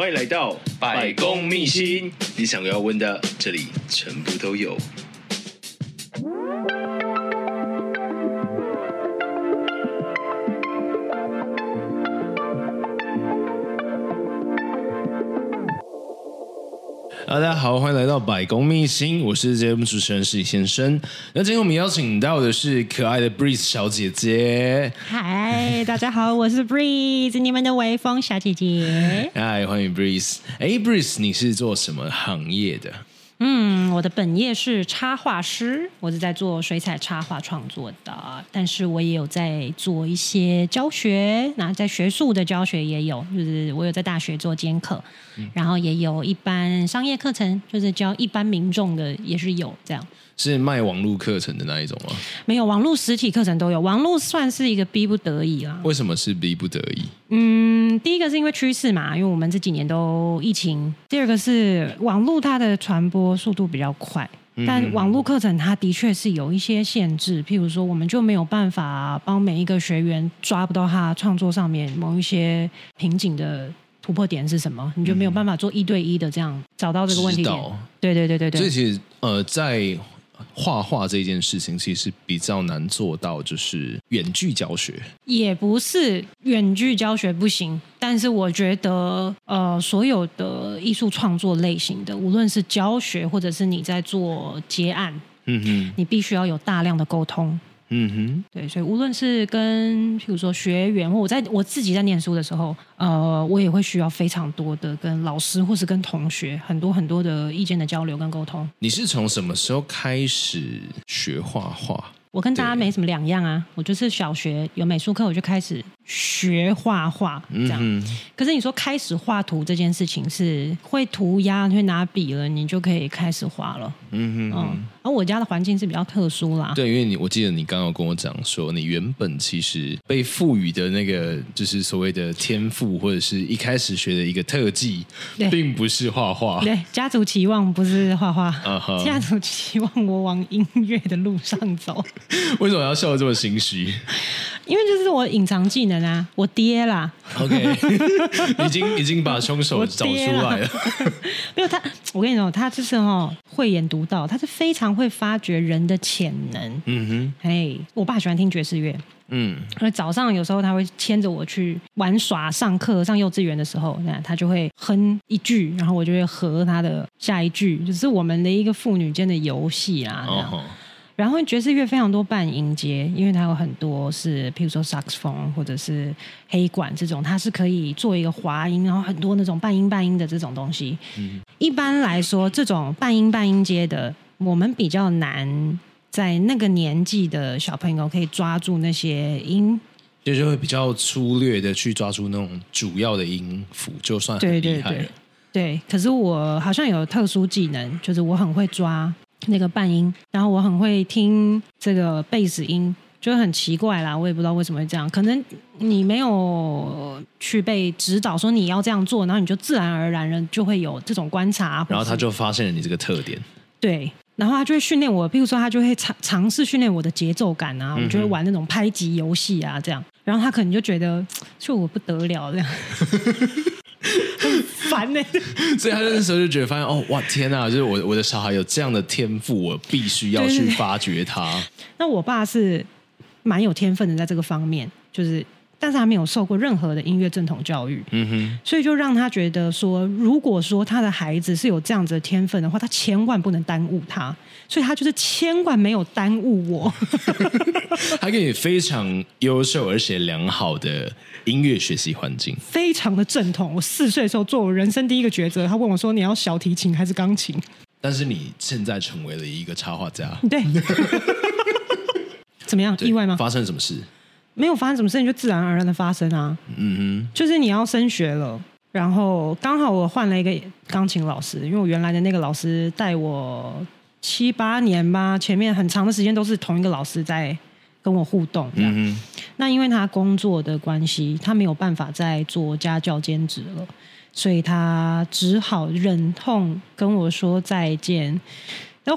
欢迎来到百公秘辛，你想要问的，这里全部都有。大家好，欢迎来到百工秘辛，我是节目主持人史先生。那今天我们邀请到的是可爱的 Breeze 小姐姐。嗨，大家好，我是 Breeze，你们的微风小姐姐。嗨，欢迎 Breeze。哎，Breeze，你是做什么行业的？嗯，我的本业是插画师，我是在做水彩插画创作的，但是我也有在做一些教学，那在学术的教学也有，就是我有在大学做兼课，嗯、然后也有一般商业课程，就是教一般民众的也是有这样。是卖网络课程的那一种吗？没有，网络实体课程都有。网络算是一个逼不得已啦。为什么是逼不得已？嗯，第一个是因为趋势嘛，因为我们这几年都疫情。第二个是网络它的传播速度比较快，但网络课程它的确是有一些限制，譬如说我们就没有办法帮每一个学员抓不到他创作上面某一些瓶颈的突破点是什么，你就没有办法做一对一的这样找到这个问题点。对对对对对。所以其实呃在。画画这件事情其实比较难做到，就是远距教学。也不是远距教学不行，但是我觉得，呃，所有的艺术创作类型的，无论是教学或者是你在做接案，嗯哼，你必须要有大量的沟通。嗯哼，对，所以无论是跟譬如说学员，或我在我自己在念书的时候，呃，我也会需要非常多的跟老师或是跟同学很多很多的意见的交流跟沟通。你是从什么时候开始学画画？我跟大家没什么两样啊，我就是小学有美术课，我就开始学画画这样。嗯、可是你说开始画图这件事情，是会涂鸦，会拿笔了，你就可以开始画了。嗯哼，哼，嗯。而我家的环境是比较特殊啦。对，因为你我记得你刚刚跟我讲说，你原本其实被赋予的那个就是所谓的天赋，或者是一开始学的一个特技，对并不是画画。对，家族期望不是画画，uh huh、家族期望我往音乐的路上走。为什么要笑得这么心虚？因为这是我隐藏技能啊，我爹啦。OK，已经已经把凶手找出来了。没有他，我跟你说，他就是哦，慧眼独到，他是非常会发掘人的潜能。嗯哼，哎，我爸喜欢听爵士乐。嗯，早上有时候他会牵着我去玩耍、上课、上幼稚园的时候，那他就会哼一句，然后我就会和他的下一句，就是我们的一个父女间的游戏啊。哦然后爵士乐非常多半音阶，因为它有很多是，譬如说萨克斯风或者是黑管这种，它是可以做一个滑音，然后很多那种半音半音的这种东西。嗯，一般来说，这种半音半音阶的，我们比较难在那个年纪的小朋友可以抓住那些音，就是会比较粗略的去抓住那种主要的音符，就算很厉害了。对对对，对，可是我好像有特殊技能，就是我很会抓。那个半音，然后我很会听这个贝斯音，就很奇怪啦，我也不知道为什么会这样。可能你没有去被指导说你要这样做，然后你就自然而然的就会有这种观察。然后他就发现了你这个特点。对，然后他就会训练我，譬如说他就会尝尝试训练我的节奏感啊，我就会玩那种拍击游戏啊这样。然后他可能就觉得就我不得了这样。很烦呢、欸，所以他那时候就觉得发现哦，哇天啊，就是我我的小孩有这样的天赋，我必须要去发掘他。那我爸是蛮有天分的，在这个方面，就是。但是他没有受过任何的音乐正统教育，嗯哼，所以就让他觉得说，如果说他的孩子是有这样子的天分的话，他千万不能耽误他，所以他就是千万没有耽误我。他给你非常优秀而且良好的音乐学习环境，非常的正统。我四岁的时候做我人生第一个抉择，他问我说：“你要小提琴还是钢琴？”但是你现在成为了一个插画家，对，怎么样？意外吗？发生什么事？没有发生什么事情，就自然而然的发生啊。嗯哼，就是你要升学了，然后刚好我换了一个钢琴老师，因为我原来的那个老师带我七八年吧，前面很长的时间都是同一个老师在跟我互动。嗯哼，那因为他工作的关系，他没有办法再做家教兼职了，所以他只好忍痛跟我说再见。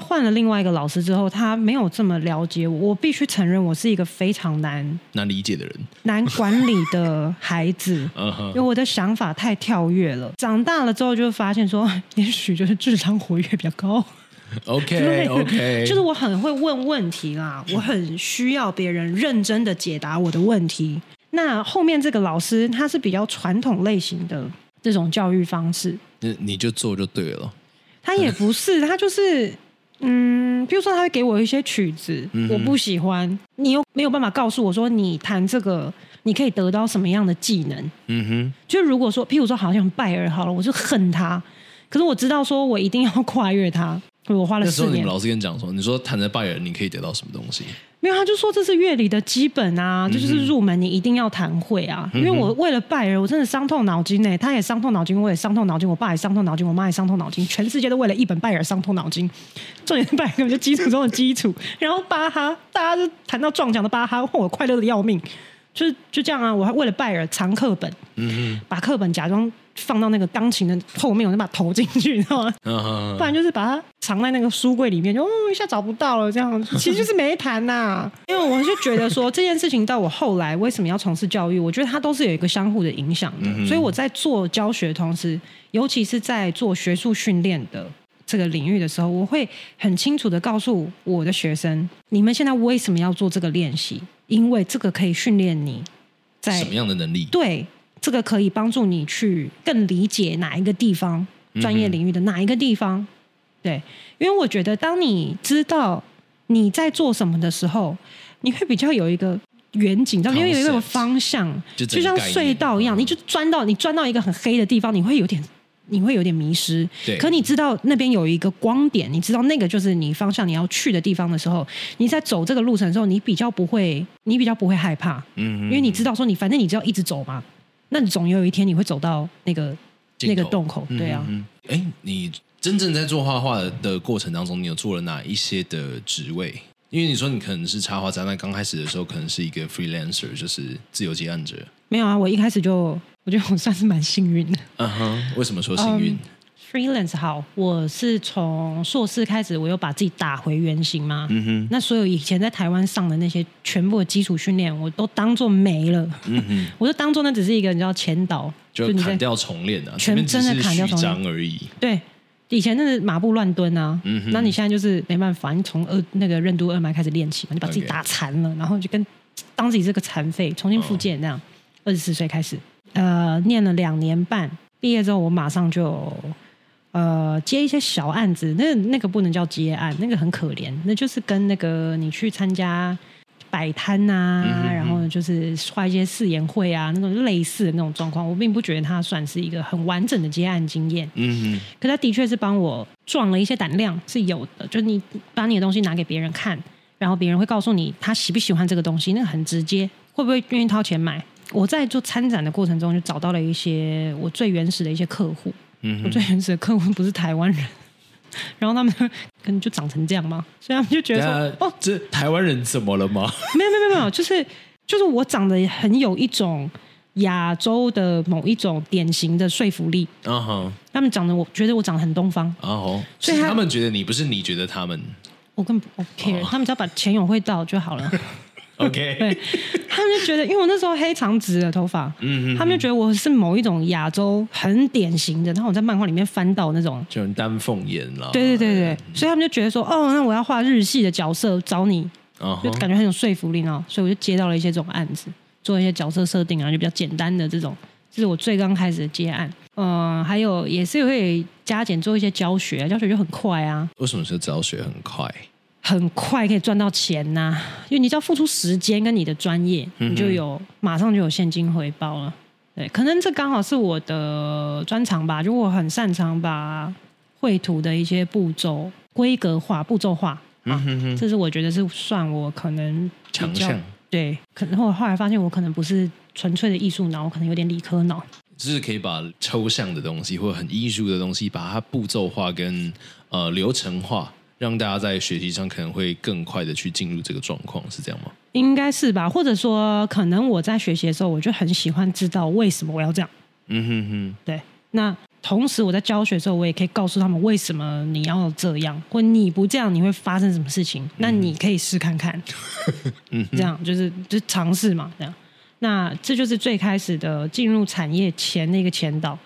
换了另外一个老师之后，他没有这么了解我。我必须承认，我是一个非常难难理解的人，难管理的孩子。因为我的想法太跳跃了。长大了之后，就发现说，也许就是智商活跃比较高。OK OK，就是我很会问问题啦，我很需要别人认真的解答我的问题。那后面这个老师，他是比较传统类型的这种教育方式，那你就做就对了。他也不是，他就是，嗯，比如说他会给我一些曲子，嗯、我不喜欢，你又没有办法告诉我说，你弹这个你可以得到什么样的技能？嗯哼，就如果说，譬如说好像拜尔好了，我就恨他，可是我知道说我一定要跨越他。我花了四年。那时候你们老师跟你讲说，你说弹着拜耳，你可以得到什么东西？没有，他就说这是乐理的基本啊，这就是入门，你一定要弹会啊。嗯、因为我为了拜耳，我真的伤透脑筋呢。他也伤透脑筋，我也伤透脑筋，我爸也伤透脑筋，我妈也伤透脑筋，全世界都为了一本拜耳伤透脑筋。重点是拜耳根本就基础中的基础，然后巴哈，大家都谈到撞墙的巴哈，我快乐的要命。就是就这样啊，我还为了拜耳藏课本，嗯哼，把课本假装。放到那个钢琴的后面，我就把它投进去，你知道吗？不然就是把它藏在那个书柜里面，就哦一下找不到了，这样其实就是没弹呐、啊。因为我就觉得说这件事情到我后来为什么要从事教育，我觉得它都是有一个相互的影响的。嗯、所以我在做教学的同时，尤其是在做学术训练的这个领域的时候，我会很清楚的告诉我的学生：你们现在为什么要做这个练习？因为这个可以训练你在什么样的能力？对。这个可以帮助你去更理解哪一个地方，专业领域的哪一个地方，对，因为我觉得当你知道你在做什么的时候，你会比较有一个远景，知道因为有一个方向，就像隧道一样，你就钻到你钻到一个很黑的地方，你会有点你会有点迷失。对，可你知道那边有一个光点，你知道那个就是你方向你要去的地方的时候，你在走这个路程的时候，你比较不会，你比较不会害怕，嗯，因为你知道说你反正你只要一直走嘛。那你总有一天你会走到那个那个洞口，对啊。哎、嗯，你真正在做画画的过程当中，你有做了哪一些的职位？因为你说你可能是插画家，那刚开始的时候可能是一个 freelancer，就是自由接案者。没有啊，我一开始就我觉得我算是蛮幸运的。嗯哼，为什么说幸运？嗯 freelance 好，我是从硕士开始，我又把自己打回原形嘛。嗯哼。那所有以前在台湾上的那些全部的基础训练，我都当做没了。嗯哼。我就当做那只是一个你知道前导，就砍掉重练啊，全真的砍掉重练而已。对，以前那是马步乱蹲啊。嗯哼。那你现在就是没办法，你从二那个任督二脉开始练起嘛，你把自己打残了.然后就跟当自己是个残废，重新复健这样。二十四岁开始，呃，念了两年半，毕业之后我马上就。呃，接一些小案子，那那个不能叫接案，那个很可怜，那就是跟那个你去参加摆摊啊，嗯、哼哼然后就是画一些誓言会啊，那种类似的那种状况，我并不觉得它算是一个很完整的接案经验。嗯哼，可它的确是帮我壮了一些胆量，是有的。就是你把你的东西拿给别人看，然后别人会告诉你他喜不喜欢这个东西，那个很直接，会不会愿意掏钱买？我在做参展的过程中，就找到了一些我最原始的一些客户。嗯、我最原始的客户不是台湾人，然后他们可能就长成这样嘛？所以他们就觉得说：“哦，这台湾人怎么了吗？”没有没有没有，就是就是我长得很有一种亚洲的某一种典型的说服力。嗯哼，他们长得我觉得我长得很东方。哦，所以他们觉得你不是你觉得他们，我根本不 care，他们只要把钱有汇到就好了。OK，对，他们就觉得，因为我那时候黑长直的头发，嗯哼，他们就觉得我是某一种亚洲很典型的，然后我在漫画里面翻到那种，就丹凤眼了，对对对对，嗯、所以他们就觉得说，哦，那我要画日系的角色找你，哦、就感觉很有说服力哦，所以我就接到了一些这种案子，做一些角色设定啊，就比较简单的这种，这是我最刚开始的接案，嗯、呃，还有也是会加减做一些教学，教学就很快啊，为什么说教学很快？很快可以赚到钱呐、啊，因为你只要付出时间跟你的专业，你就有马上就有现金回报了。对，可能这刚好是我的专长吧，就我很擅长把绘图的一些步骤规格化、步骤化啊，嗯、哼哼这是我觉得是算我可能强项。对，可能我后来发现我可能不是纯粹的艺术脑，我可能有点理科脑，就是可以把抽象的东西或者很艺术的东西，把它步骤化跟呃流程化。让大家在学习上可能会更快的去进入这个状况，是这样吗？应该是吧，或者说，可能我在学习的时候，我就很喜欢知道为什么我要这样。嗯哼哼，对，那同时我在教学的时候，我也可以告诉他们为什么你要这样，或你不这样你会发生什么事情。那你可以试看看，嗯，这样就是就尝试嘛，这样。那这就是最开始的进入产业前的一个前导。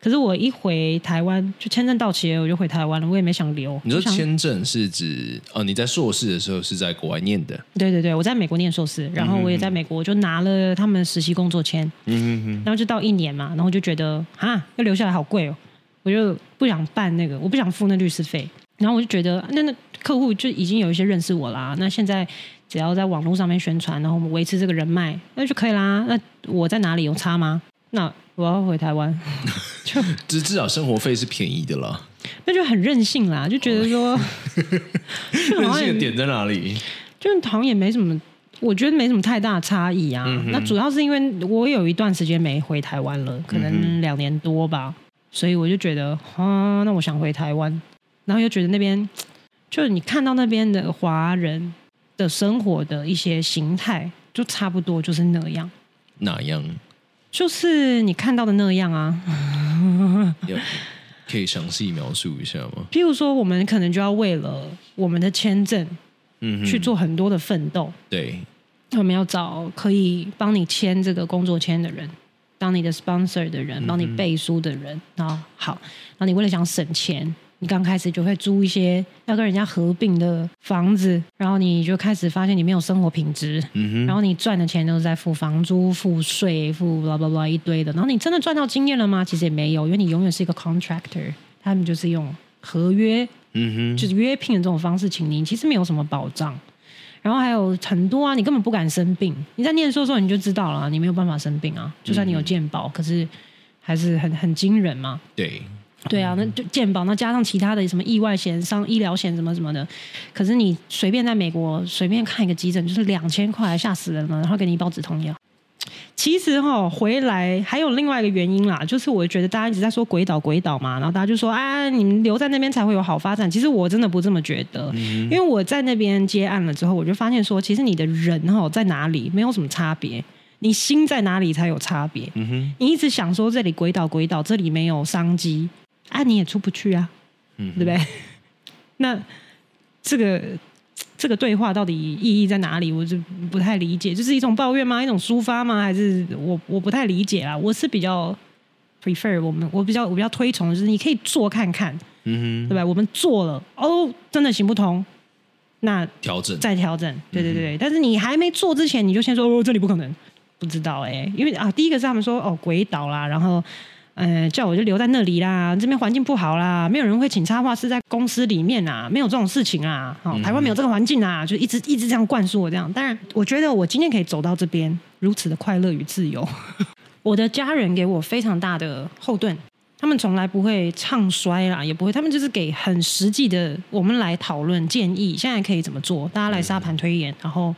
可是我一回台湾，就签证到期了，我就回台湾了。我也没想留。你说签证是指哦？你在硕士的时候是在国外念的？对对对，我在美国念硕士，然后我也在美国就拿了他们实习工作签。嗯哼哼。然后就到一年嘛，然后就觉得啊，要留下来好贵哦，我就不想办那个，我不想付那律师费。然后我就觉得，那那客户就已经有一些认识我啦。那现在只要在网络上面宣传，然后我们维持这个人脉，那就可以啦。那我在哪里有差吗？那我要回台湾，就至至少生活费是便宜的啦。那就很任性啦，就觉得说，哦、任性的点在哪里？就好像也没什么，我觉得没什么太大差异啊。嗯、那主要是因为我有一段时间没回台湾了，可能两年多吧，嗯、所以我就觉得啊，那我想回台湾，然后又觉得那边就是你看到那边的华人的生活的一些形态，就差不多就是那样。哪样？就是你看到的那样啊，可以详细描述一下吗？譬如说，我们可能就要为了我们的签证，嗯，去做很多的奋斗。对，我们要找可以帮你签这个工作签的人，当你的 sponsor 的人，帮你背书的人。然后好，然后你为了想省钱。你刚开始就会租一些要跟人家合并的房子，然后你就开始发现你没有生活品质，然后你赚的钱都是在付房租、付税、付 blah blah blah 一堆的，然后你真的赚到经验了吗？其实也没有，因为你永远是一个 contractor，他们就是用合约，嗯哼，就是约聘的这种方式请你，其实没有什么保障。然后还有很多啊，你根本不敢生病，你在念书的时候你就知道了，你没有办法生病啊，就算你有健保，嗯、可是还是很很惊人嘛，对。对啊，那就健保，那加上其他的什么意外险、伤医疗险什么什么的，可是你随便在美国随便看一个急诊就是两千块，吓死人了，然后给你一包止痛药。其实哈、哦，回来还有另外一个原因啦，就是我觉得大家一直在说鬼岛鬼岛嘛，然后大家就说啊，你们留在那边才会有好发展。其实我真的不这么觉得，嗯、因为我在那边接案了之后，我就发现说，其实你的人哈在哪里没有什么差别，你心在哪里才有差别。你一直想说这里鬼岛鬼岛，这里没有商机。啊，你也出不去啊，嗯、对不对？那这个这个对话到底意义在哪里？我就不太理解，就是一种抱怨吗？一种抒发吗？还是我我不太理解啊？我是比较 prefer 我们，我比较我比较推崇，就是你可以做看看，嗯哼，对吧？我们做了，哦，真的行不通，那调整再调整，对对对。嗯、但是你还没做之前，你就先说哦，这里不可能，不知道哎、欸，因为啊，第一个是他们说哦，鬼岛啦，然后。嗯，叫我就留在那里啦，这边环境不好啦，没有人会请插画师在公司里面啊，没有这种事情啊，好，台湾没有这个环境啊，就一直一直这样灌输我这样。当然，我觉得我今天可以走到这边，如此的快乐与自由，我的家人给我非常大的后盾，他们从来不会唱衰啦，也不会，他们就是给很实际的，我们来讨论建议，现在可以怎么做，大家来沙盘推演，然后。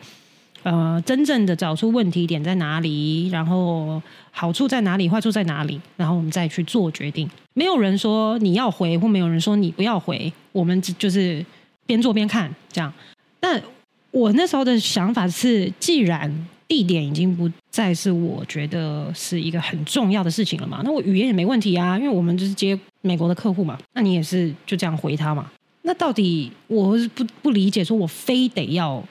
呃，真正的找出问题点在哪里，然后好处在哪里，坏处在哪里，然后我们再去做决定。没有人说你要回，或没有人说你不要回，我们就是边做边看这样。但我那时候的想法是，既然地点已经不再是我觉得是一个很重要的事情了嘛，那我语言也没问题啊，因为我们就是接美国的客户嘛。那你也是就这样回他嘛？那到底我不不理解，说我非得要。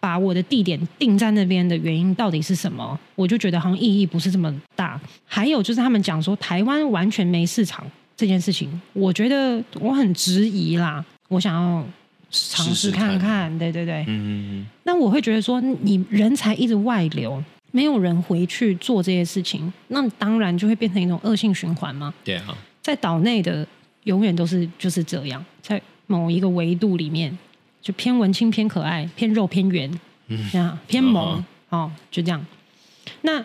把我的地点定在那边的原因到底是什么？我就觉得好像意义不是这么大。还有就是他们讲说台湾完全没市场这件事情，我觉得我很质疑啦。我想要尝试看看，对对对。嗯嗯嗯。那我会觉得说，你人才一直外流，没有人回去做这些事情，那当然就会变成一种恶性循环嘛。对啊。在岛内的永远都是就是这样，在某一个维度里面。就偏文青、偏可爱、偏肉、偏圆，嗯，这样偏萌，哦，就这样。那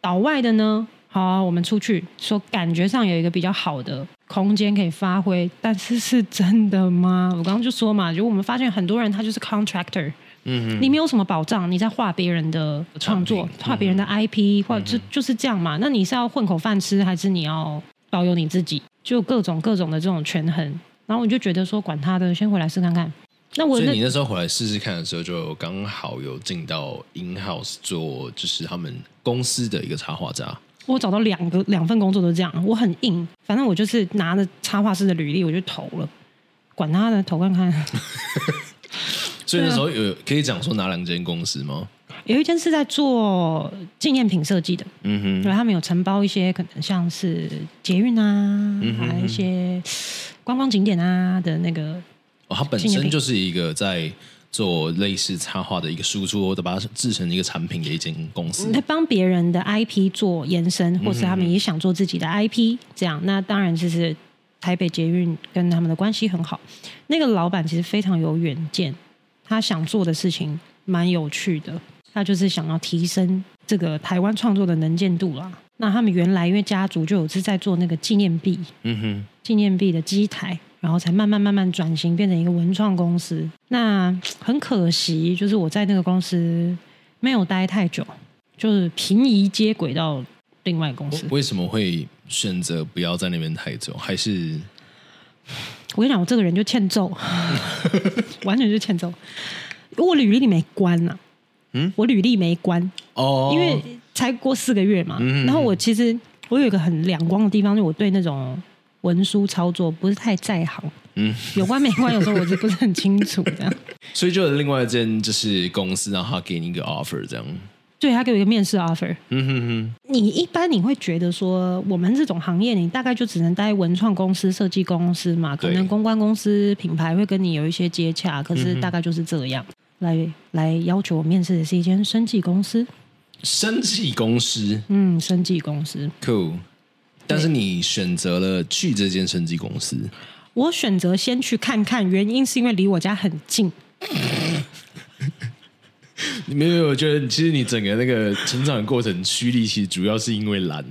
岛外的呢？好啊，我们出去说，感觉上有一个比较好的空间可以发挥，但是是真的吗？我刚刚就说嘛，就我们发现很多人他就是 contractor，嗯哼，你没有什么保障，你在画别人的创作，画别人的 IP，或者就就是这样嘛。那你是要混口饭吃，还是你要保有你自己？就各种各种的这种权衡。然后我就觉得说，管他的，先回来试看看。那我所以你那时候回来试试看的时候，就刚好有进到 in house 做，就是他们公司的一个插画家。我找到两个两份工作都这样，我很硬，反正我就是拿着插画师的履历我就投了，管他的，投看看。所以那时候有可以讲说哪两间公司吗？有一间是在做纪念品设计的，嗯哼，对，他们有承包一些可能像是捷运啊，嗯、哼还有一些观光景点啊的那个。哦，它本身就是一个在做类似插画的一个输出，或者把它制成一个产品的一间公司。他帮别人的 IP 做延伸，或是他们也想做自己的 IP，这样。那当然就是台北捷运跟他们的关系很好。那个老板其实非常有远见，他想做的事情蛮有趣的。他就是想要提升这个台湾创作的能见度啦。那他们原来因为家族就有是在做那个纪念币，嗯哼，纪念币的机台，然后才慢慢慢慢转型变成一个文创公司。那很可惜，就是我在那个公司没有待太久，就是平移接轨到另外公司。为什么会选择不要在那边太久？还是我跟你讲，我这个人就欠揍，完全就欠揍。我履历里没关呐、啊。嗯，我履历没关哦，因为才过四个月嘛。嗯、然后我其实我有一个很两光的地方，就我对那种文书操作不是太在行。嗯，有关没关，有时候我是不是很清楚这样。所以就有另外一间就是公司，然后他给你一个 offer 这样。对，他给我一个面试 offer。嗯哼哼。你一般你会觉得说，我们这种行业，你大概就只能待文创公司、设计公司嘛？可能公关公司、品牌会跟你有一些接洽，可是大概就是这样。嗯来来要求我面试的是一间生技公司，生技公司，嗯，生技公司，cool。但是你选择了去这间生技公司，我选择先去看看，原因是因为离我家很近。你没有？我觉得其实你整个那个成长的过程驱力，其实主要是因为懒。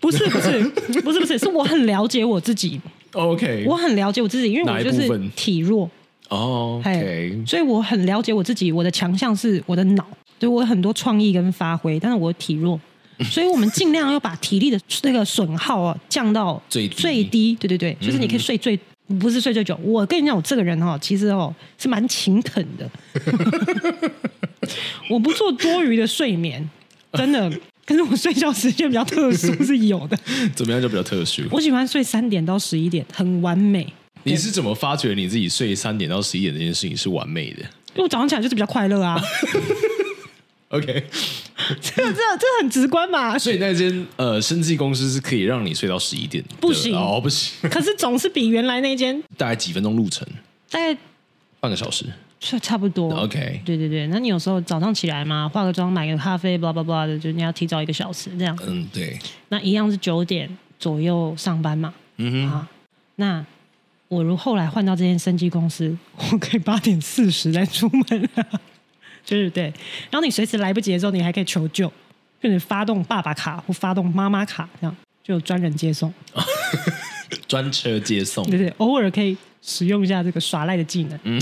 不是不是 不是不是，是我很了解我自己。OK，我很了解我自己，因为我就是体弱。哦，OK，所以我很了解我自己，我的强项是我的脑，对我有很多创意跟发挥，但是我体弱，所以我们尽量要把体力的那个损耗啊降到最低最低，对对对，就是你可以睡最不是睡最久。我跟你讲，我这个人哦，其实哦是蛮勤恳的，我不做多余的睡眠，真的，可是我睡觉时间比较特殊是有的。怎么样就比较特殊？我喜欢睡三点到十一点，很完美。你是怎么发觉你自己睡三点到十一点这件事情是完美的？因为我早上起来就是比较快乐啊。OK，这这这很直观嘛。所以那间呃生技公司是可以让你睡到十一点？不行哦，不行。可是总是比原来那间 大概几分钟路程？大概半个小时，是差不多。OK，对对对。那你有时候早上起来嘛，化个妆，买个咖啡，巴拉巴拉的，就你要提早一个小时这样。嗯，对。那一样是九点左右上班嘛。嗯哼。好，那。我如后来换到这间生技公司，我可以八点四十再出门了，就是对。然后你随时来不及的时候，你还可以求救，就是发动爸爸卡或发动妈妈卡，这样就有专人接送 专车接送。对对，偶尔可以使用一下这个耍赖的技能。嗯，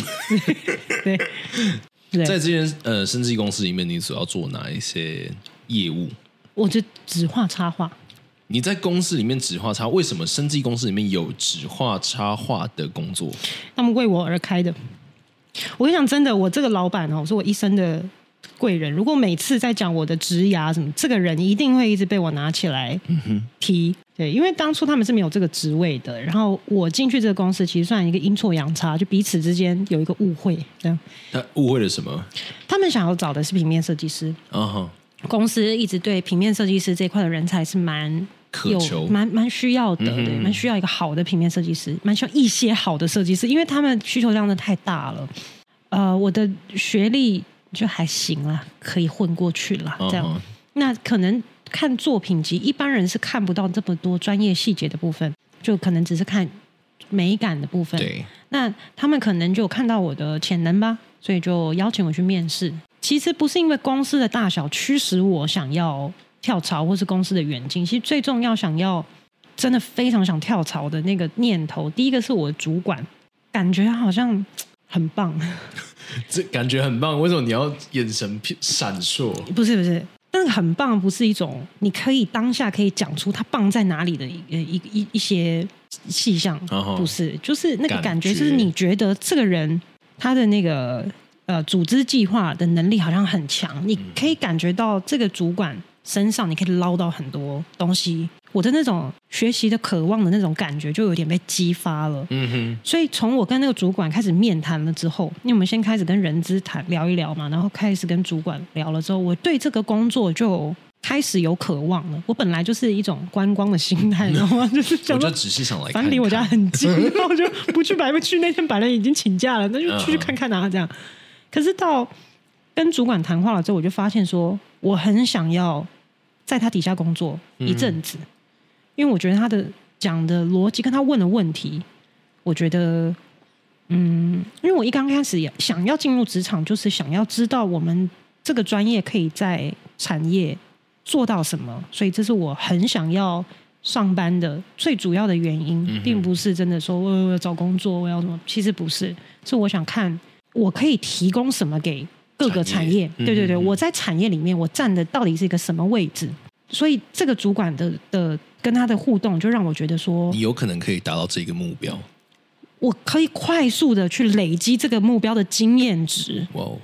对。对在这间呃生技公司里面，你主要做哪一些业务？我就只画插画。你在公司里面只画插，为什么生技公司里面有只画插画的工作？他们为我而开的。我跟你讲，真的，我这个老板哦，是我一生的贵人。如果每次在讲我的职涯什么，这个人一定会一直被我拿起来提。嗯、对，因为当初他们是没有这个职位的，然后我进去这个公司，其实算一个阴错阳差，就彼此之间有一个误会。这样，他误会了什么？他们想要找的是平面设计师。嗯哼，公司一直对平面设计师这一块的人才是蛮。有蛮蛮需要的，对，蛮需要一个好的平面设计师，蛮需要一些好的设计师，因为他们需求量真的太大了。呃，我的学历就还行啦，可以混过去了。这样，uh. 那可能看作品集，一般人是看不到这么多专业细节的部分，就可能只是看美感的部分。对，那他们可能就看到我的潜能吧，所以就邀请我去面试。其实不是因为公司的大小驱使我想要。跳槽或是公司的远近，其实最重要，想要真的非常想跳槽的那个念头，第一个是我的主管，感觉好像很棒，这感觉很棒。为什么你要眼神闪烁？不是不是，但是很棒不是一种你可以当下可以讲出它棒在哪里的一一一一些细项，不是，就是那个感觉，就是你觉得这个人他的那个呃组织计划的能力好像很强，你可以感觉到这个主管。身上，你可以捞到很多东西。我的那种学习的渴望的那种感觉，就有点被激发了。嗯哼。所以从我跟那个主管开始面谈了之后，因为我们先开始跟人资谈聊一聊嘛，然后开始跟主管聊了之后，我对这个工作就开始有渴望了。我本来就是一种观光的心态，你知道吗？就是想说，我就只是想来看看，反正离我家很近，然后就不去白不去。那天本来已经请假了，那就去去看看啊，这样。可是到跟主管谈话了之后，我就发现说，我很想要在他底下工作一阵子，嗯、因为我觉得他的讲的逻辑跟他问的问题，我觉得，嗯，因为我一刚开始想要进入职场，就是想要知道我们这个专业可以在产业做到什么，所以这是我很想要上班的最主要的原因，并不是真的说我要找工作，我要什么，其实不是，是我想看。我可以提供什么给各个产业？产业对对对，嗯、我在产业里面，我站的到底是一个什么位置？所以这个主管的的跟他的互动，就让我觉得说，你有可能可以达到这个目标。我可以快速的去累积这个目标的经验值。哇哦。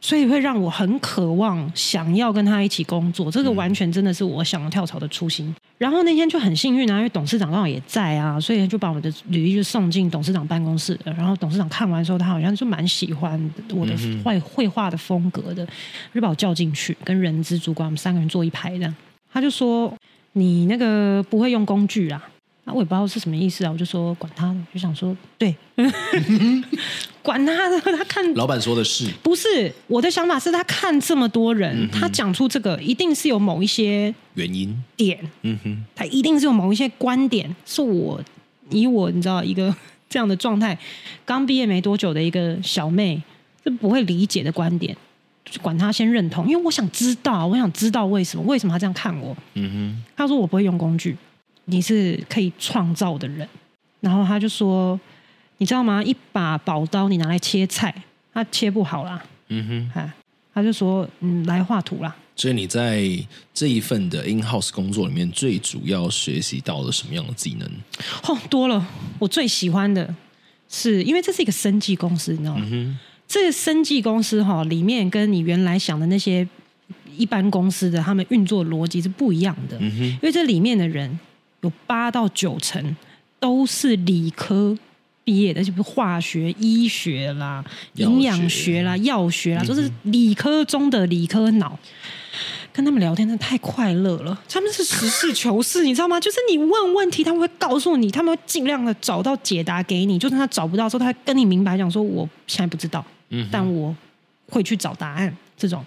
所以会让我很渴望想要跟他一起工作，这个完全真的是我想要跳槽的初心。嗯、然后那天就很幸运啊，因为董事长刚好也在啊，所以就把我的履历就送进董事长办公室。然后董事长看完之后，他好像就蛮喜欢我的绘绘画的风格的，就把我叫进去，跟人资主管我们三个人坐一排这样。他就说：“你那个不会用工具啊？”那我也不知道是什么意思啊，我就说管他的，就想说对。管他的，他看老板说的是不是？我的想法是他看这么多人，嗯、哼他讲出这个一定是有某一些原因点，嗯哼，他一定是有某一些观点，是我以我你知道一个 这样的状态，刚毕业没多久的一个小妹是不会理解的观点，就管他先认同，因为我想知道，我想知道为什么，为什么他这样看我？嗯哼，他说我不会用工具，你是可以创造的人，然后他就说。你知道吗？一把宝刀，你拿来切菜，它切不好啦。嗯哼，他就说，嗯，来画图啦。所以你在这一份的 in house 工作里面，最主要学习到了什么样的技能？哦，多了。我最喜欢的是，因为这是一个生技公司，你知道吗？嗯、这个生技公司哈，里面跟你原来想的那些一般公司的他们运作逻辑是不一样的。因为这里面的人有八到九成都是理科。毕业的就不是化学、医学啦、营养学啦、药学啦，都是理科中的理科脑。跟他们聊天真的太快乐了，他们是实事求是，你知道吗？就是你问问题，他们会告诉你，他们会尽量的找到解答给你。就算他找不到的时候，他会跟你明白讲说：“我现在不知道，嗯但我会去找答案。”这种。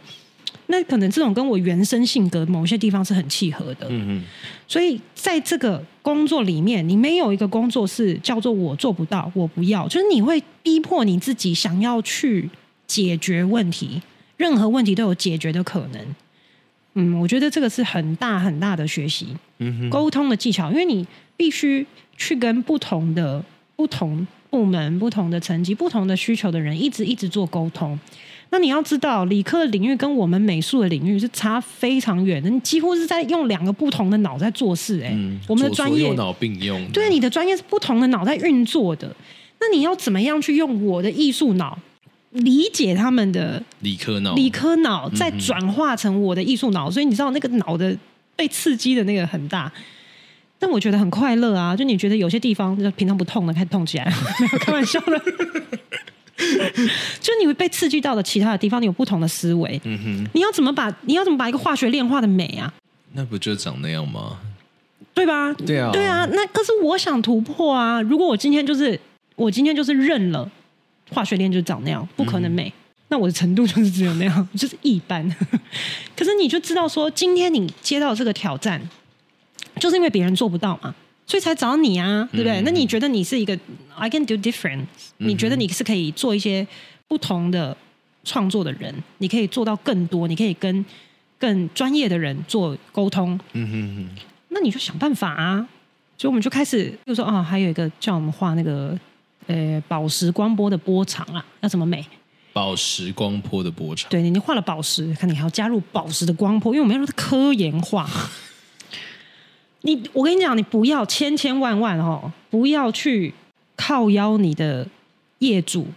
那可能这种跟我原生性格某些地方是很契合的，嗯嗯，所以在这个工作里面，你没有一个工作是叫做我做不到，我不要，就是你会逼迫你自己想要去解决问题，任何问题都有解决的可能。嗯，我觉得这个是很大很大的学习，嗯哼，沟通的技巧，因为你必须去跟不同的不同部门、不同的层级、不同的需求的人，一直一直做沟通。那你要知道，理科的领域跟我们美术的领域是差非常远的，你几乎是在用两个不同的脑在做事，欸。哎、嗯，我们的专业右脑并用，对，你的专业是不同的脑在运作的。那你要怎么样去用我的艺术脑理解他们的理科脑？理科脑再转化成我的艺术脑，嗯、所以你知道那个脑的被刺激的那个很大。但我觉得很快乐啊！就你觉得有些地方就平常不痛的开始痛起来，没有开玩笑的。就你会被刺激到的其他的地方，你有不同的思维。嗯哼，你要怎么把你要怎么把一个化学炼化的美啊？那不就长那样吗？对吧？对啊，对啊。那可是我想突破啊！如果我今天就是我今天就是认了化学链就长那样，不可能美。嗯、那我的程度就是只有那样，就是一般。可是你就知道说，今天你接到这个挑战，就是因为别人做不到嘛。所以才找你啊，对不对？嗯、那你觉得你是一个 I can do different？、嗯、你觉得你是可以做一些不同的创作的人？你可以做到更多，你可以跟更专业的人做沟通。嗯哼哼。那你就想办法啊！所以我们就开始，就说啊，还有一个叫我们画那个呃宝石光波的波长啊，要怎么美？宝石光波的波长。对，你画了宝石，看你还要加入宝石的光波，因为我们要让它科研画。你，我跟你讲，你不要千千万万哦，不要去靠邀你的业主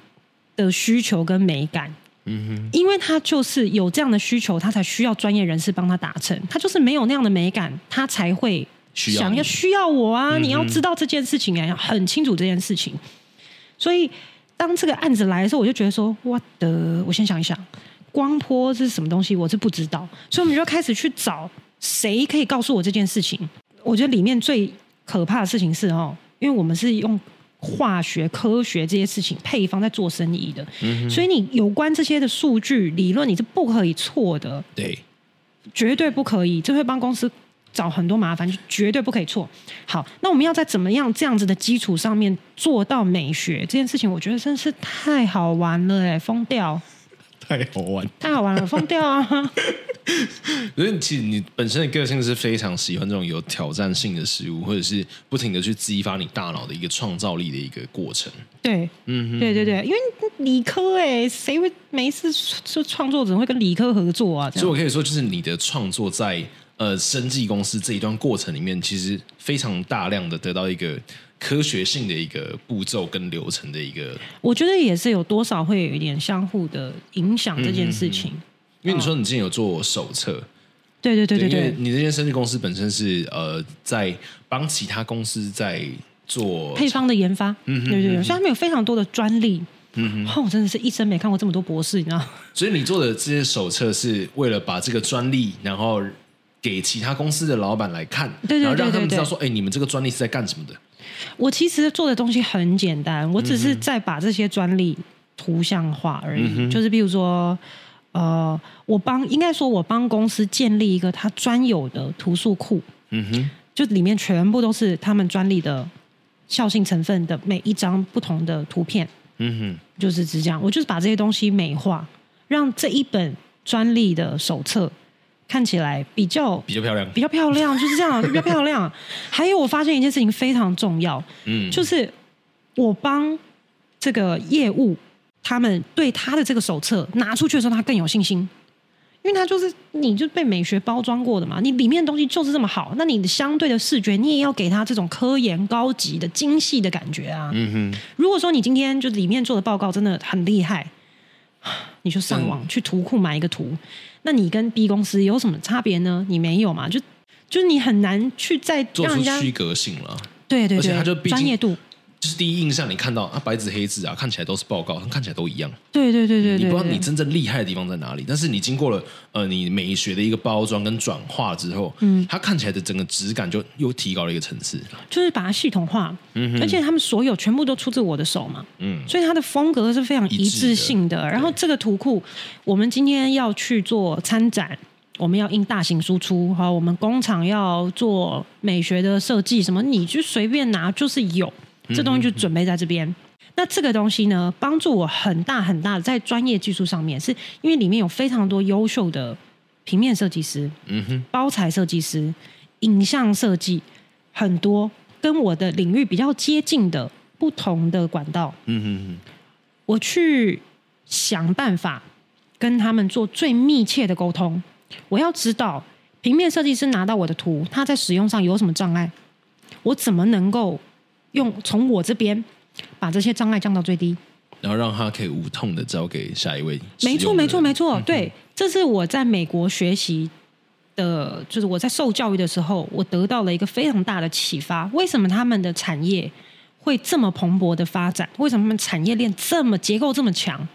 的需求跟美感，嗯哼，因为他就是有这样的需求，他才需要专业人士帮他达成。他就是没有那样的美感，他才会想要需要我啊！你要知道这件事情啊，要很清楚这件事情。所以当这个案子来的时候，我就觉得说，我的，我先想一想，光波是什么东西，我是不知道。所以我们就开始去找谁可以告诉我这件事情。我觉得里面最可怕的事情是哦，因为我们是用。化学、科学这些事情，配方在做生意的，嗯、所以你有关这些的数据理论，你是不可以错的，对，绝对不可以，这会帮公司找很多麻烦，就绝对不可以错。好，那我们要在怎么样这样子的基础上面做到美学这件事情，我觉得真是太好玩了，哎，疯掉。太好玩，太好玩了，疯掉啊！所以其实你本身的个性是非常喜欢这种有挑战性的事物，或者是不停的去激发你大脑的一个创造力的一个过程。对，嗯哼，对对对，因为理科哎，谁会没事说创作者会跟理科合作啊？所以我可以说，就是你的创作在呃生技公司这一段过程里面，其实非常大量的得到一个。科学性的一个步骤跟流程的一个，我觉得也是有多少会有一点相互的影响这件事情。嗯嗯嗯，因为你说你之前有做手册，对对对对对，你这间生技公司本身是呃在帮其他公司在做配方的研发，嗯对对对，所以他们有非常多的专利。嗯哼，我真的是一生没看过这么多博士，你知道？所以你做的这些手册是为了把这个专利，然后给其他公司的老板来看，对对对对对，然后让他们知道说，哎，你们这个专利是在干什么的。我其实做的东西很简单，我只是在把这些专利图像化而已。嗯、就是比如说，呃，我帮应该说，我帮公司建立一个它专有的图数库。嗯哼，就里面全部都是他们专利的效性成分的每一张不同的图片。嗯哼，就是这样，我就是把这些东西美化，让这一本专利的手册。看起来比较比较漂亮，比较漂亮，就是这样，比较漂亮。还有，我发现一件事情非常重要，嗯，就是我帮这个业务，他们对他的这个手册拿出去的时候，他更有信心，因为他就是你就被美学包装过的嘛，你里面的东西就是这么好，那你的相对的视觉，你也要给他这种科研、高级的、精细的感觉啊。嗯哼，如果说你今天就里面做的报告真的很厉害，你就上网去图库买一个图。那你跟 B 公司有什么差别呢？你没有嘛？就就是你很难去再做出区隔性了。对对对，而且他就专业度。就是第一印象，你看到啊白纸黑字啊，看起来都是报告，看起来都一样。对对对对，你不知道你真正厉害的地方在哪里，但是你经过了呃你美学的一个包装跟转化之后，嗯，它看起来的整个质感就又提高了一个层次。就是把它系统化，嗯，而且他们所有全部都出自我的手嘛，嗯，所以它的风格是非常一致性的。然后这个图库，我们今天要去做参展，我们要印大型输出，好，我们工厂要做美学的设计，什么你就随便拿，就是有。这东西就准备在这边。那这个东西呢，帮助我很大很大的在专业技术上面，是因为里面有非常多优秀的平面设计师、嗯哼，包材设计师、影像设计，很多跟我的领域比较接近的不同的管道，嗯哼哼，我去想办法跟他们做最密切的沟通。我要知道平面设计师拿到我的图，他在使用上有什么障碍，我怎么能够。用从我这边把这些障碍降到最低，然后让他可以无痛的交给下一位。没错，没错，没错。对，这是我在美国学习的，就是我在受教育的时候，我得到了一个非常大的启发。为什么他们的产业会这么蓬勃的发展？为什么他们产业链这么结构这么强？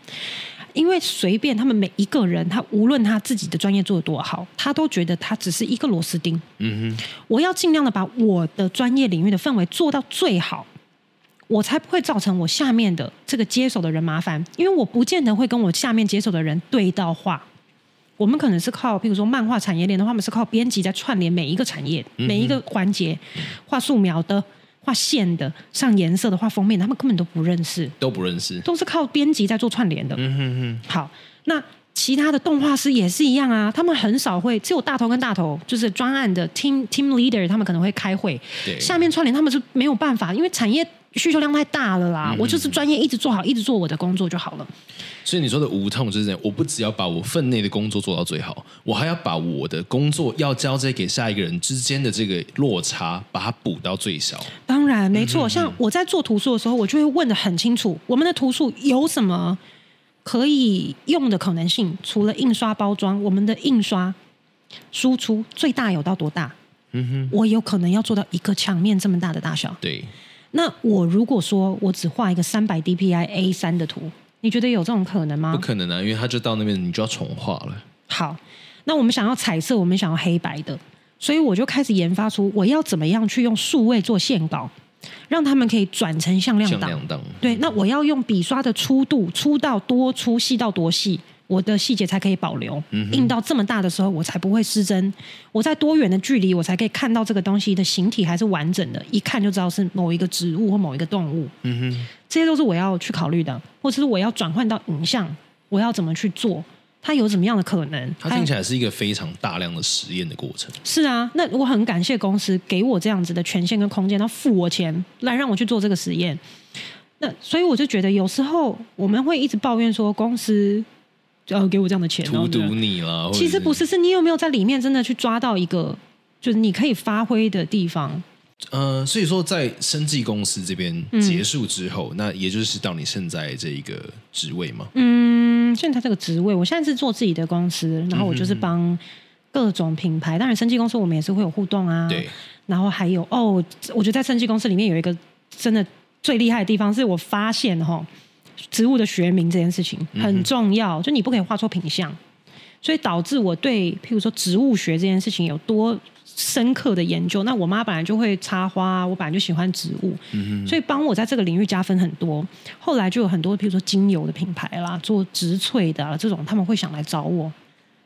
因为随便他们每一个人，他无论他自己的专业做的多好，他都觉得他只是一个螺丝钉。嗯哼，我要尽量的把我的专业领域的氛围做到最好，我才不会造成我下面的这个接手的人麻烦。因为我不见得会跟我下面接手的人对到话。我们可能是靠，譬如说漫画产业链的话，我们是靠编辑在串联每一个产业、每一个环节，画素描的。画线的、上颜色的、画封面的，他们根本都不认识，都不认识，都是靠编辑在做串联的。嗯哼哼。好，那其他的动画师也是一样啊，他们很少会，只有大头跟大头，就是专案的 team team leader，他们可能会开会，对下面串联他们是没有办法，因为产业需求量太大了啦。嗯、我就是专业一直做好，一直做我的工作就好了。所以你说的无痛就是这样，我不只要把我分内的工作做到最好，我还要把我的工作要交接给下一个人之间的这个落差，把它补到最小。当然没错，像我在做图书的时候，我就会问的很清楚，我们的图书有什么可以用的可能性，除了印刷包装，我们的印刷输出最大有到多大？嗯哼，我有可能要做到一个墙面这么大的大小。对，那我如果说我只画一个三百 DPI A 三的图，你觉得有这种可能吗？不可能啊，因为它就到那边，你就要重画了。好，那我们想要彩色，我们想要黑白的，所以我就开始研发出我要怎么样去用数位做线稿。让他们可以转成向量档。向量档。对，那我要用笔刷的粗度，粗到多粗，细到多细，我的细节才可以保留。嗯。印到这么大的时候，我才不会失真。我在多远的距离，我才可以看到这个东西的形体还是完整的，一看就知道是某一个植物或某一个动物。嗯哼。这些都是我要去考虑的，或者是我要转换到影像，我要怎么去做？它有怎么样的可能？它听起来是一个非常大量的实验的过程。是啊，那我很感谢公司给我这样子的权限跟空间，他付我钱来让我去做这个实验。那所以我就觉得，有时候我们会一直抱怨说公司要给我这样的钱，荼毒你了。其实不是，是你有没有在里面真的去抓到一个就是你可以发挥的地方。呃，所以说在生技公司这边结束之后，嗯，那也就是到你现在这一个职位吗？嗯，现在这个职位，我现在是做自己的公司，然后我就是帮各种品牌，当然生技公司我们也是会有互动啊。对。然后还有哦，我觉得在生技公司里面有一个真的最厉害的地方，是我发现哈，哦，植物的学名这件事情很重要，就你不可以画错品相，所以导致我对譬如说植物学这件事情有多。深刻的研究，那我妈本来就会插花，我本来就喜欢植物，嗯、所以帮我在这个领域加分很多。后来就有很多，譬如说精油的品牌啦，做植萃的、啊、这种，他们会想来找我。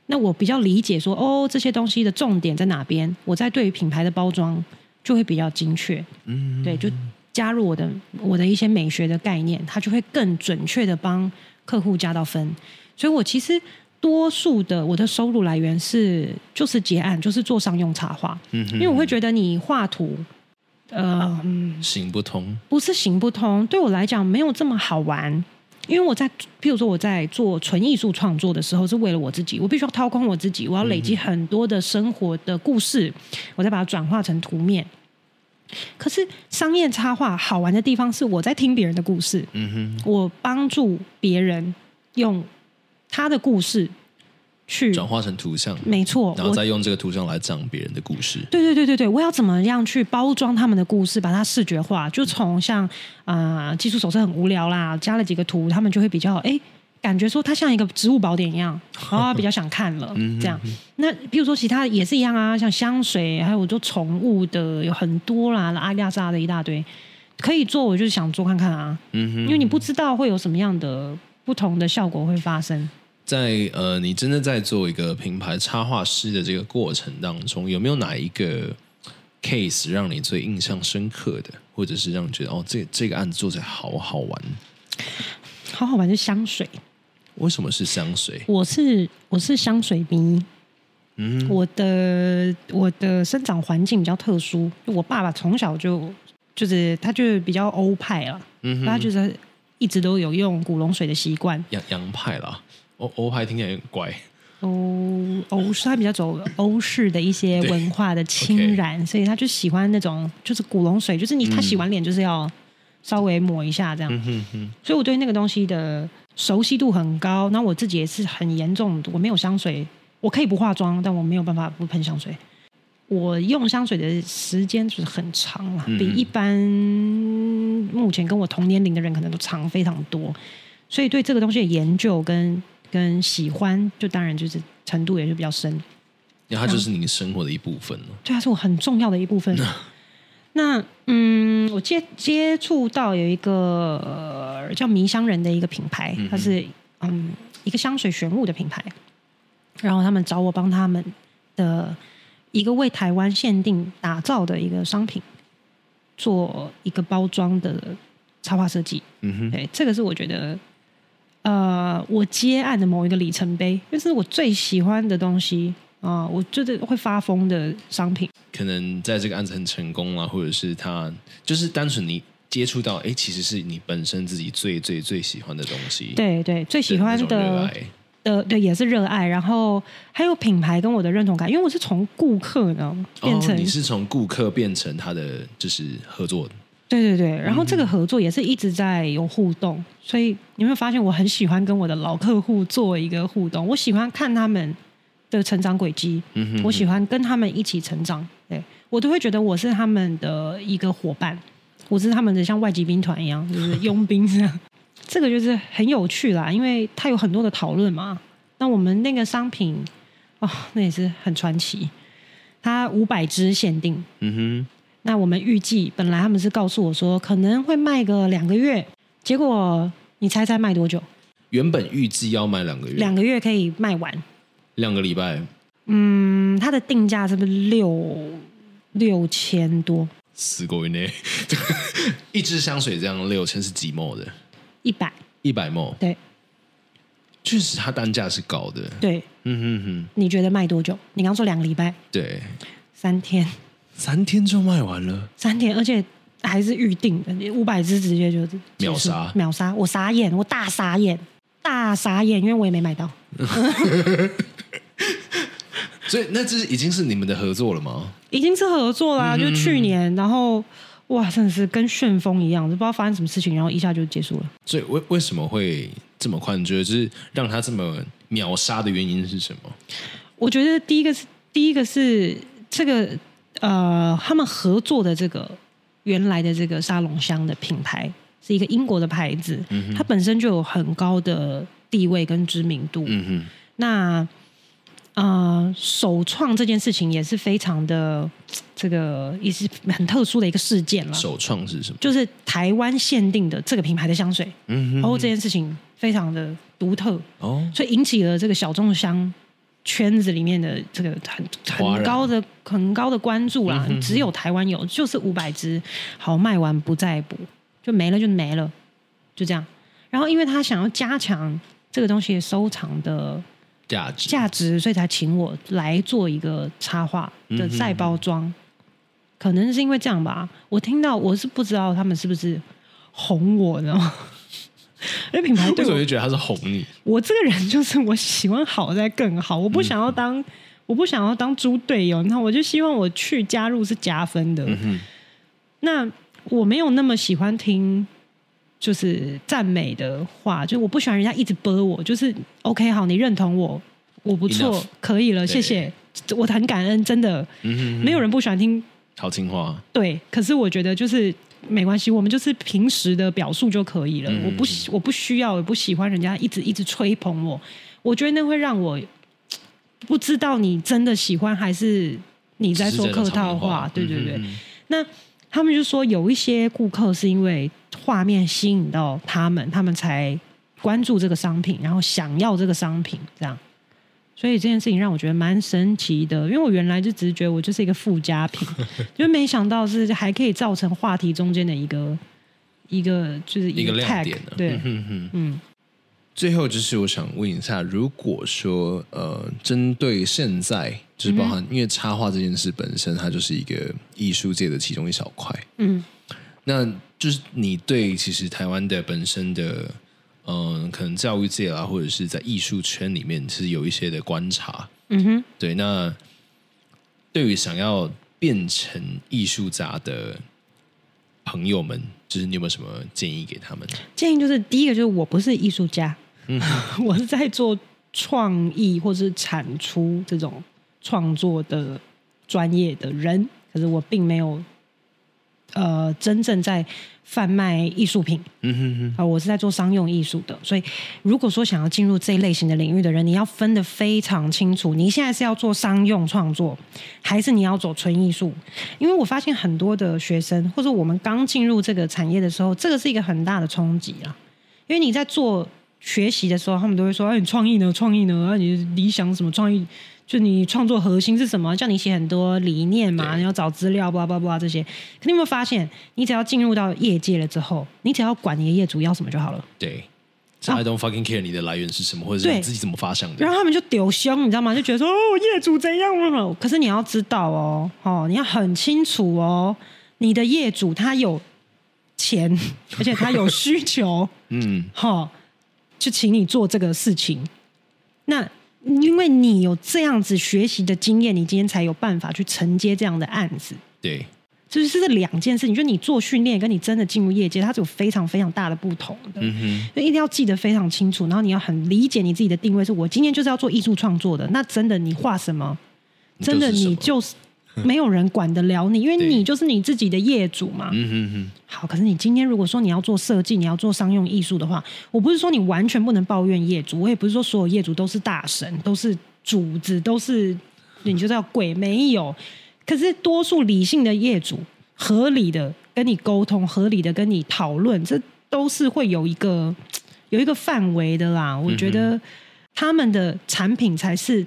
那我比较理解说，哦，这些东西的重点在哪边？我在对于品牌的包装就会比较精确，嗯，对，就加入我的我的一些美学的概念，它就会更准确的帮客户加到分。所以我其实。多数的我的收入来源是就是结案，就是做商用插画。嗯，因为我会觉得你画图，呃，行不通，不是行不通，对我来讲没有这么好玩。因为我在，譬如说我在做纯艺术创作的时候，是为了我自己，我必须要掏空我自己，我要累积很多的生活的故事，我再把它转化成图面。可是商业插画好玩的地方是我在听别人的故事，嗯哼，我帮助别人用。他的故事去转化成图像，没错，然后再用这个图像来讲别人的故事。对对对对对，我要怎么样去包装他们的故事，把它视觉化？就从像啊、呃，技术手册很无聊啦，加了几个图，他们就会比较哎，感觉说它像一个植物宝典一样，然 后比较想看了。这样，那比如说其他也是一样啊，像香水，还有做宠物的有很多啦，阿丽亚莎的一大堆可以做，我就是想做看看啊。嗯哼，因为你不知道会有什么样的不同的效果会发生。在呃，你真的在做一个品牌插画师的这个过程当中，有没有哪一个 case 让你最印象深刻的，或者是让你觉得哦，这这个案子做起来好好玩？好好玩就香水。为什么是香水？我是我是香水迷。嗯，我的我的生长环境比较特殊，我爸爸从小就就是他就比较欧派了，嗯，他就是一直都有用古龙水的习惯，洋洋派啦。欧欧派听起来有点怪。欧欧式，他比较走欧式的一些文化的侵染，okay. 所以他就喜欢那种就是古龙水，就是你他洗完脸就是要稍微抹一下这样。嗯哼。所以我对那个东西的熟悉度很高。那我自己也是很严重，我没有香水，我可以不化妆，但我没有办法不喷香水。我用香水的时间就是很长了，嗯，比一般目前跟我同年龄的人可能都长非常多。所以对这个东西的研究跟跟喜欢，就当然就是程度也就比较深。因为它就是你生活的一部分了。对，它是我很重要的一部分。那嗯，我接接触到有一个、呃、叫迷香人的一个品牌，它是嗯一个香水玄物的品牌，然后他们找我帮他们的一个为台湾限定打造的一个商品做一个包装的插画设计。嗯哼，对，这个是我觉得。呃，我接案的某一个里程碑，因为这是我最喜欢的东西啊、呃，我觉得会发疯的商品。可能在这个案子很成功啊，或者是他就是单纯你接触到，哎，其实是你本身自己最最最喜欢的东西。对对，最喜欢的的，的对也是热爱，然后还有品牌跟我的认同感，因为我是从顾客呢变成、哦、你是从顾客变成他的就是合作。对对对，然后这个合作也是一直在有互动，嗯、所以你有没有发现我很喜欢跟我的老客户做一个互动？我喜欢看他们的成长轨迹，嗯、哼哼我喜欢跟他们一起成长，对我都会觉得我是他们的一个伙伴，我是他们的像外籍兵团一样，就是 佣兵这样。这个就是很有趣啦，因为它有很多的讨论嘛。那我们那个商品，哦，那也是很传奇。它五百只限定，嗯哼。那我们预计本来他们是告诉我说可能会卖个两个月，结果你猜猜卖多久？原本预计要卖两个月，两个月可以卖完，两个礼拜。嗯，它的定价是不是六六千多？死过呢，一支香水这样六千是几毛的？一百。一百毛，对，确实它单价是高的，对，嗯哼哼。你觉得卖多久？你刚刚说两个礼拜，对，三天，三天就卖完了，三天，而且还是预定的，五百支直接就秒杀，秒杀，我傻眼，我大傻眼，大傻眼，因为我也没买到。所以那这已经是你们的合作了吗？已经是合作啦，嗯、就去年，然后。哇，真的是跟旋风一样，就不知道发生什么事情，然后一下就结束了。所以为为什么会这么快？你觉得就是让他这么秒杀的原因是什么？我觉得第一个是第一个是这个呃，他们合作的这个原来的这个沙龙香的品牌是一个英国的牌子，嗯、它本身就有很高的地位跟知名度。嗯哼，那。呃，首创这件事情也是非常的，这个也是很特殊的一个事件了。首创是什么？就是台湾限定的这个品牌的香水，嗯哼哼，然后这件事情非常的独特哦，所以引起了这个小众香圈子里面的这个很很高的很高的关注啦。嗯、只有台湾有，就是五百支，好，卖完不再补，就没了就没了，就这样。然后因为他想要加强这个东西收藏的。价值价值，所以才请我来做一个插画的再包装，嗯、可能是因为这样吧。我听到我是不知道他们是不是哄我的，因为品牌对我就觉得他是哄你。我这个人就是我喜欢好在更好，我不想要当、嗯、我不想要当猪队友，那我就希望我去加入是加分的。那我没有那么喜欢听。就是赞美的话，就我不喜欢人家一直播我，就是 OK 好，你认同我，我不错，Enough. 可以了，谢谢，我很感恩，真的，嗯、哼哼。没有人不喜欢听。好听话，对，可是我觉得就是没关系，我们就是平时的表述就可以了，嗯、我不我不需要，我不喜欢人家一直一直吹捧我，我觉得那会让我不知道你真的喜欢还是你在说客套话，话。对对对，嗯、哼哼。那。他们就说有一些顾客是因为画面吸引到他们，他们才关注这个商品，然后想要这个商品，这样。所以这件事情让我觉得蛮神奇的，因为我原来就只是觉得我就是一个附加品，就没想到是还可以造成话题中间的一个一个就是一个，亮点。对，嗯嗯。最后就是我想问一下，如果说呃，针对现在就是包含，嗯、因为插画这件事本身，它就是一个艺术界的其中一小块。嗯，那就是你对其实台湾的本身的嗯、呃，可能教育界啊，或者是在艺术圈里面，其实有一些的观察。嗯哼，对。那对于想要变成艺术家的朋友们，就是你有没有什么建议给他们？建议就是第一个就是我不是艺术家。嗯，我是在做创意或是产出这种创作的专业的人，可是我并没有呃真正在贩卖艺术品。嗯哼哼，啊，我是在做商用艺术的。所以，如果说想要进入这一类型的领域的人，你要分得非常清楚，你现在是要做商用创作，还是你要走纯艺术？因为我发现很多的学生，或者我们刚进入这个产业的时候，这个是一个很大的冲击啊，因为你在做。学习的时候，他们都会说：“哎，你创意呢？创意呢？啊，你理想什么创意？就你创作核心是什么？叫你写很多理念嘛，对你要找资料，叭叭叭这些。可你有没有发现，你只要进入到业界了之后，你只要管你的业主要什么就好了。对，I don't fucking care 你的来源是什么，或者是你自己怎么发想的。然后他们就丢凶，你知道吗？就觉得说：哦，业主怎样？可是你要知道哦，哦，你要很清楚哦，你的业主他有钱，而且他有需求。嗯，好。就请你做这个事情，那因为你有这样子学习的经验，你今天才有办法去承接这样的案子。对，就是这两件事情，就你做训练跟你真的进入业界，它是有非常非常大的不同的。嗯哼，所以一定要记得非常清楚，然后你要很理解你自己的定位，是我今天就是要做艺术创作的。那真的你画什么，真的你就是没有人管得了你，因为你就是你自己的业主嘛。嗯哼哼。好，可是你今天如果说你要做设计，你要做商用艺术的话，我不是说你完全不能抱怨业主，我也不是说所有业主都是大神，都是主子，都是你就是要贵，没有。可是多数理性的业主，合理的跟你沟通，合理的跟你讨论，这都是会有一个 有一个范围的啦。我觉得他们的产品才是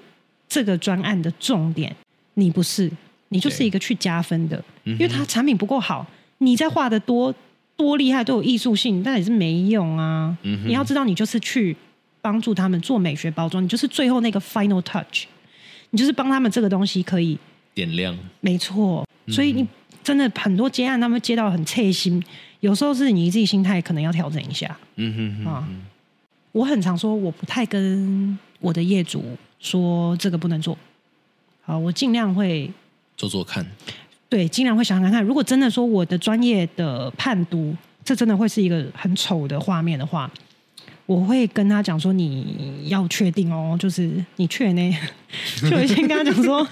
这个专案的重点，你不是，你就是一个去加分的，因为他产品不够好，你再画的多多厉害都有艺术性，但也是没用啊。你要知道，你就是去帮助他们做美学包装，你就是最后那个 final touch，你就是帮他们这个东西可以。点亮，没错，所以你真的很多接案，他们接到很切心，有时候是你自己心态可能要调整一下。嗯哼，哼，啊，我很常说，我不太跟我的业主说这个不能做。好，我尽量会做做看。对，尽量会想想看，如果真的说我的专业的判读，这真的会是一个很丑的画面的话。我会跟他讲说，你要确定哦，就是你确呢，就我先跟他讲说，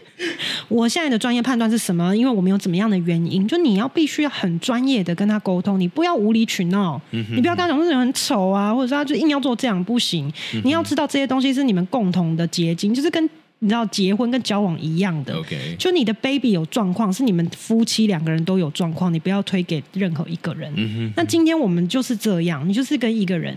我现在的专业判断是什么？因为我们有怎么样的原因，就你要必须要很专业的跟他沟通，你不要无理取闹，嗯、你不要跟他讲说这人很丑啊，或者说他就硬要做这样不行。嗯、你要知道这些东西是你们共同的结晶，就是跟。你知道结婚跟交往一样的.就你的 baby 有状况，是你们夫妻两个人都有状况，你不要推给任何一个人。嗯、哼那今天我们就是这样，你就是跟一个人。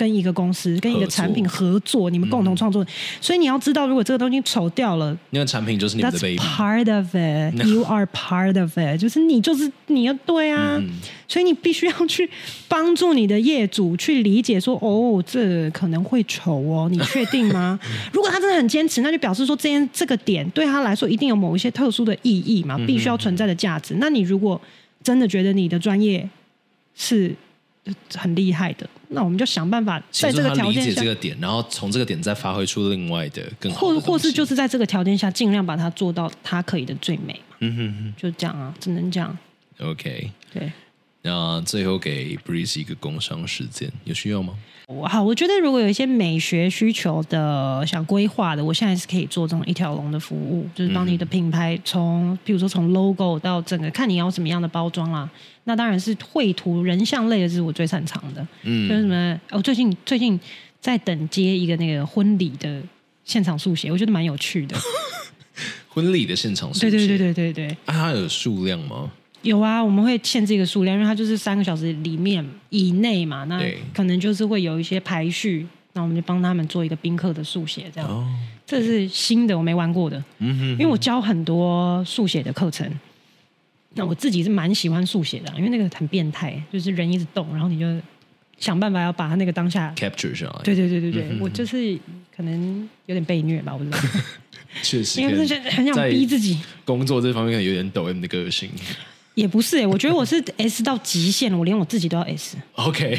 跟一个公司、跟一个产品合作，你们共同创作，嗯、所以你要知道，如果这个东西丑掉了，那个产品就是你们的 baby。Part of it, you are part of it，就是你就是你要对啊，嗯、所以你必须要去帮助你的业主去理解说，哦，这可能会丑哦，你确定吗？如果他真的很坚持，那就表示说，这件这个点对他来说一定有某一些特殊的意义嘛，必须要存在的价值。嗯、那你如果真的觉得你的专业是很厉害的。那我们就想办法在这个条件下，理解这个点，然后从这个点再发挥出另外的更好或或是就是在这个条件下，尽量把它做到它可以的最美嘛。嗯哼哼，就这样啊，只能这样。OK，对。那最后给 Breeze 一个工商时间，有需要吗？好，我觉得如果有一些美学需求的想规划的，我现在是可以做这种一条龙的服务，就是帮你的品牌从，比如说从 logo 到整个，看你要什么样的包装啦。那当然是绘图人像类的，是我最擅长的。嗯，就是什么？我最近最近在等接一个那个婚礼的现场速写，我觉得蛮有趣的。婚礼的现场速写，对对对对对对。啊，它有数量吗？有啊，我们会限制一个数量，因为它就是三个小时里面以内嘛，那可能就是会有一些排序，那我们就帮他们做一个宾客的速写，这样。哦、这是新的，我没玩过的。嗯哼哼，因为我教很多速写的课程，那我自己是蛮喜欢速写的，因为那个很变态，就是人一直动，然后你就想办法要把他那个当下 capture 下来。对对对对对，嗯、哼哼我就是可能有点被虐吧，我不知道。确实，因为很想逼自己工作这方面有点抖 M 的个性。也不是哎、欸，我觉得我是 S 到极限了，我连我自己都要 S。OK，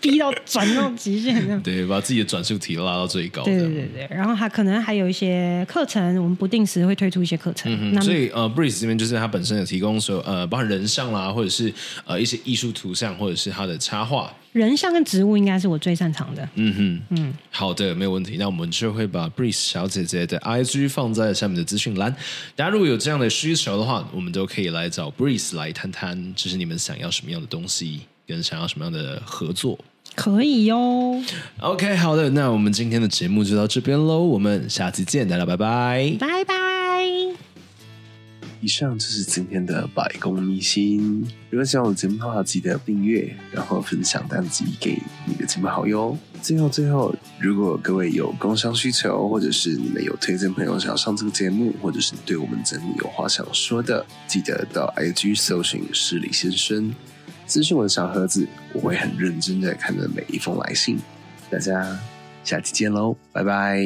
逼到转到极限这样。对，把自己的转速提拉到最高。对对对对，然后还可能还有一些课程，我们不定时会推出一些课程。所以呃，Breeze 这边就是它本身有提供说呃，包含人像啦，或者是呃一些艺术图像，或者是它的插画。人像跟植物应该是我最擅长的。嗯哼，嗯，好的，没有问题。那我们就会把 Breeze 小姐姐的 IG 放在下面的资讯栏。大家如果有这样的需求的话，我们都可以来找 Breeze 来谈谈，就是你们想要什么样的东西，跟想要什么样的合作。可以哟。OK，好的，那我们今天的节目就到这边喽。我们下期见，大家拜拜，拜拜。以上就是今天的百工秘辛。如果喜欢我的节目的话，记得订阅，然后分享单集给你的亲朋好友。最后，最后，如果各位有工商需求，或者是你们有推荐朋友想要上这个节目，或者是对我们节目有话想说的，记得到 IG 搜寻失礼先生，咨询我的小盒子，我会很认真的看着每一封来信。大家下期见喽，拜拜。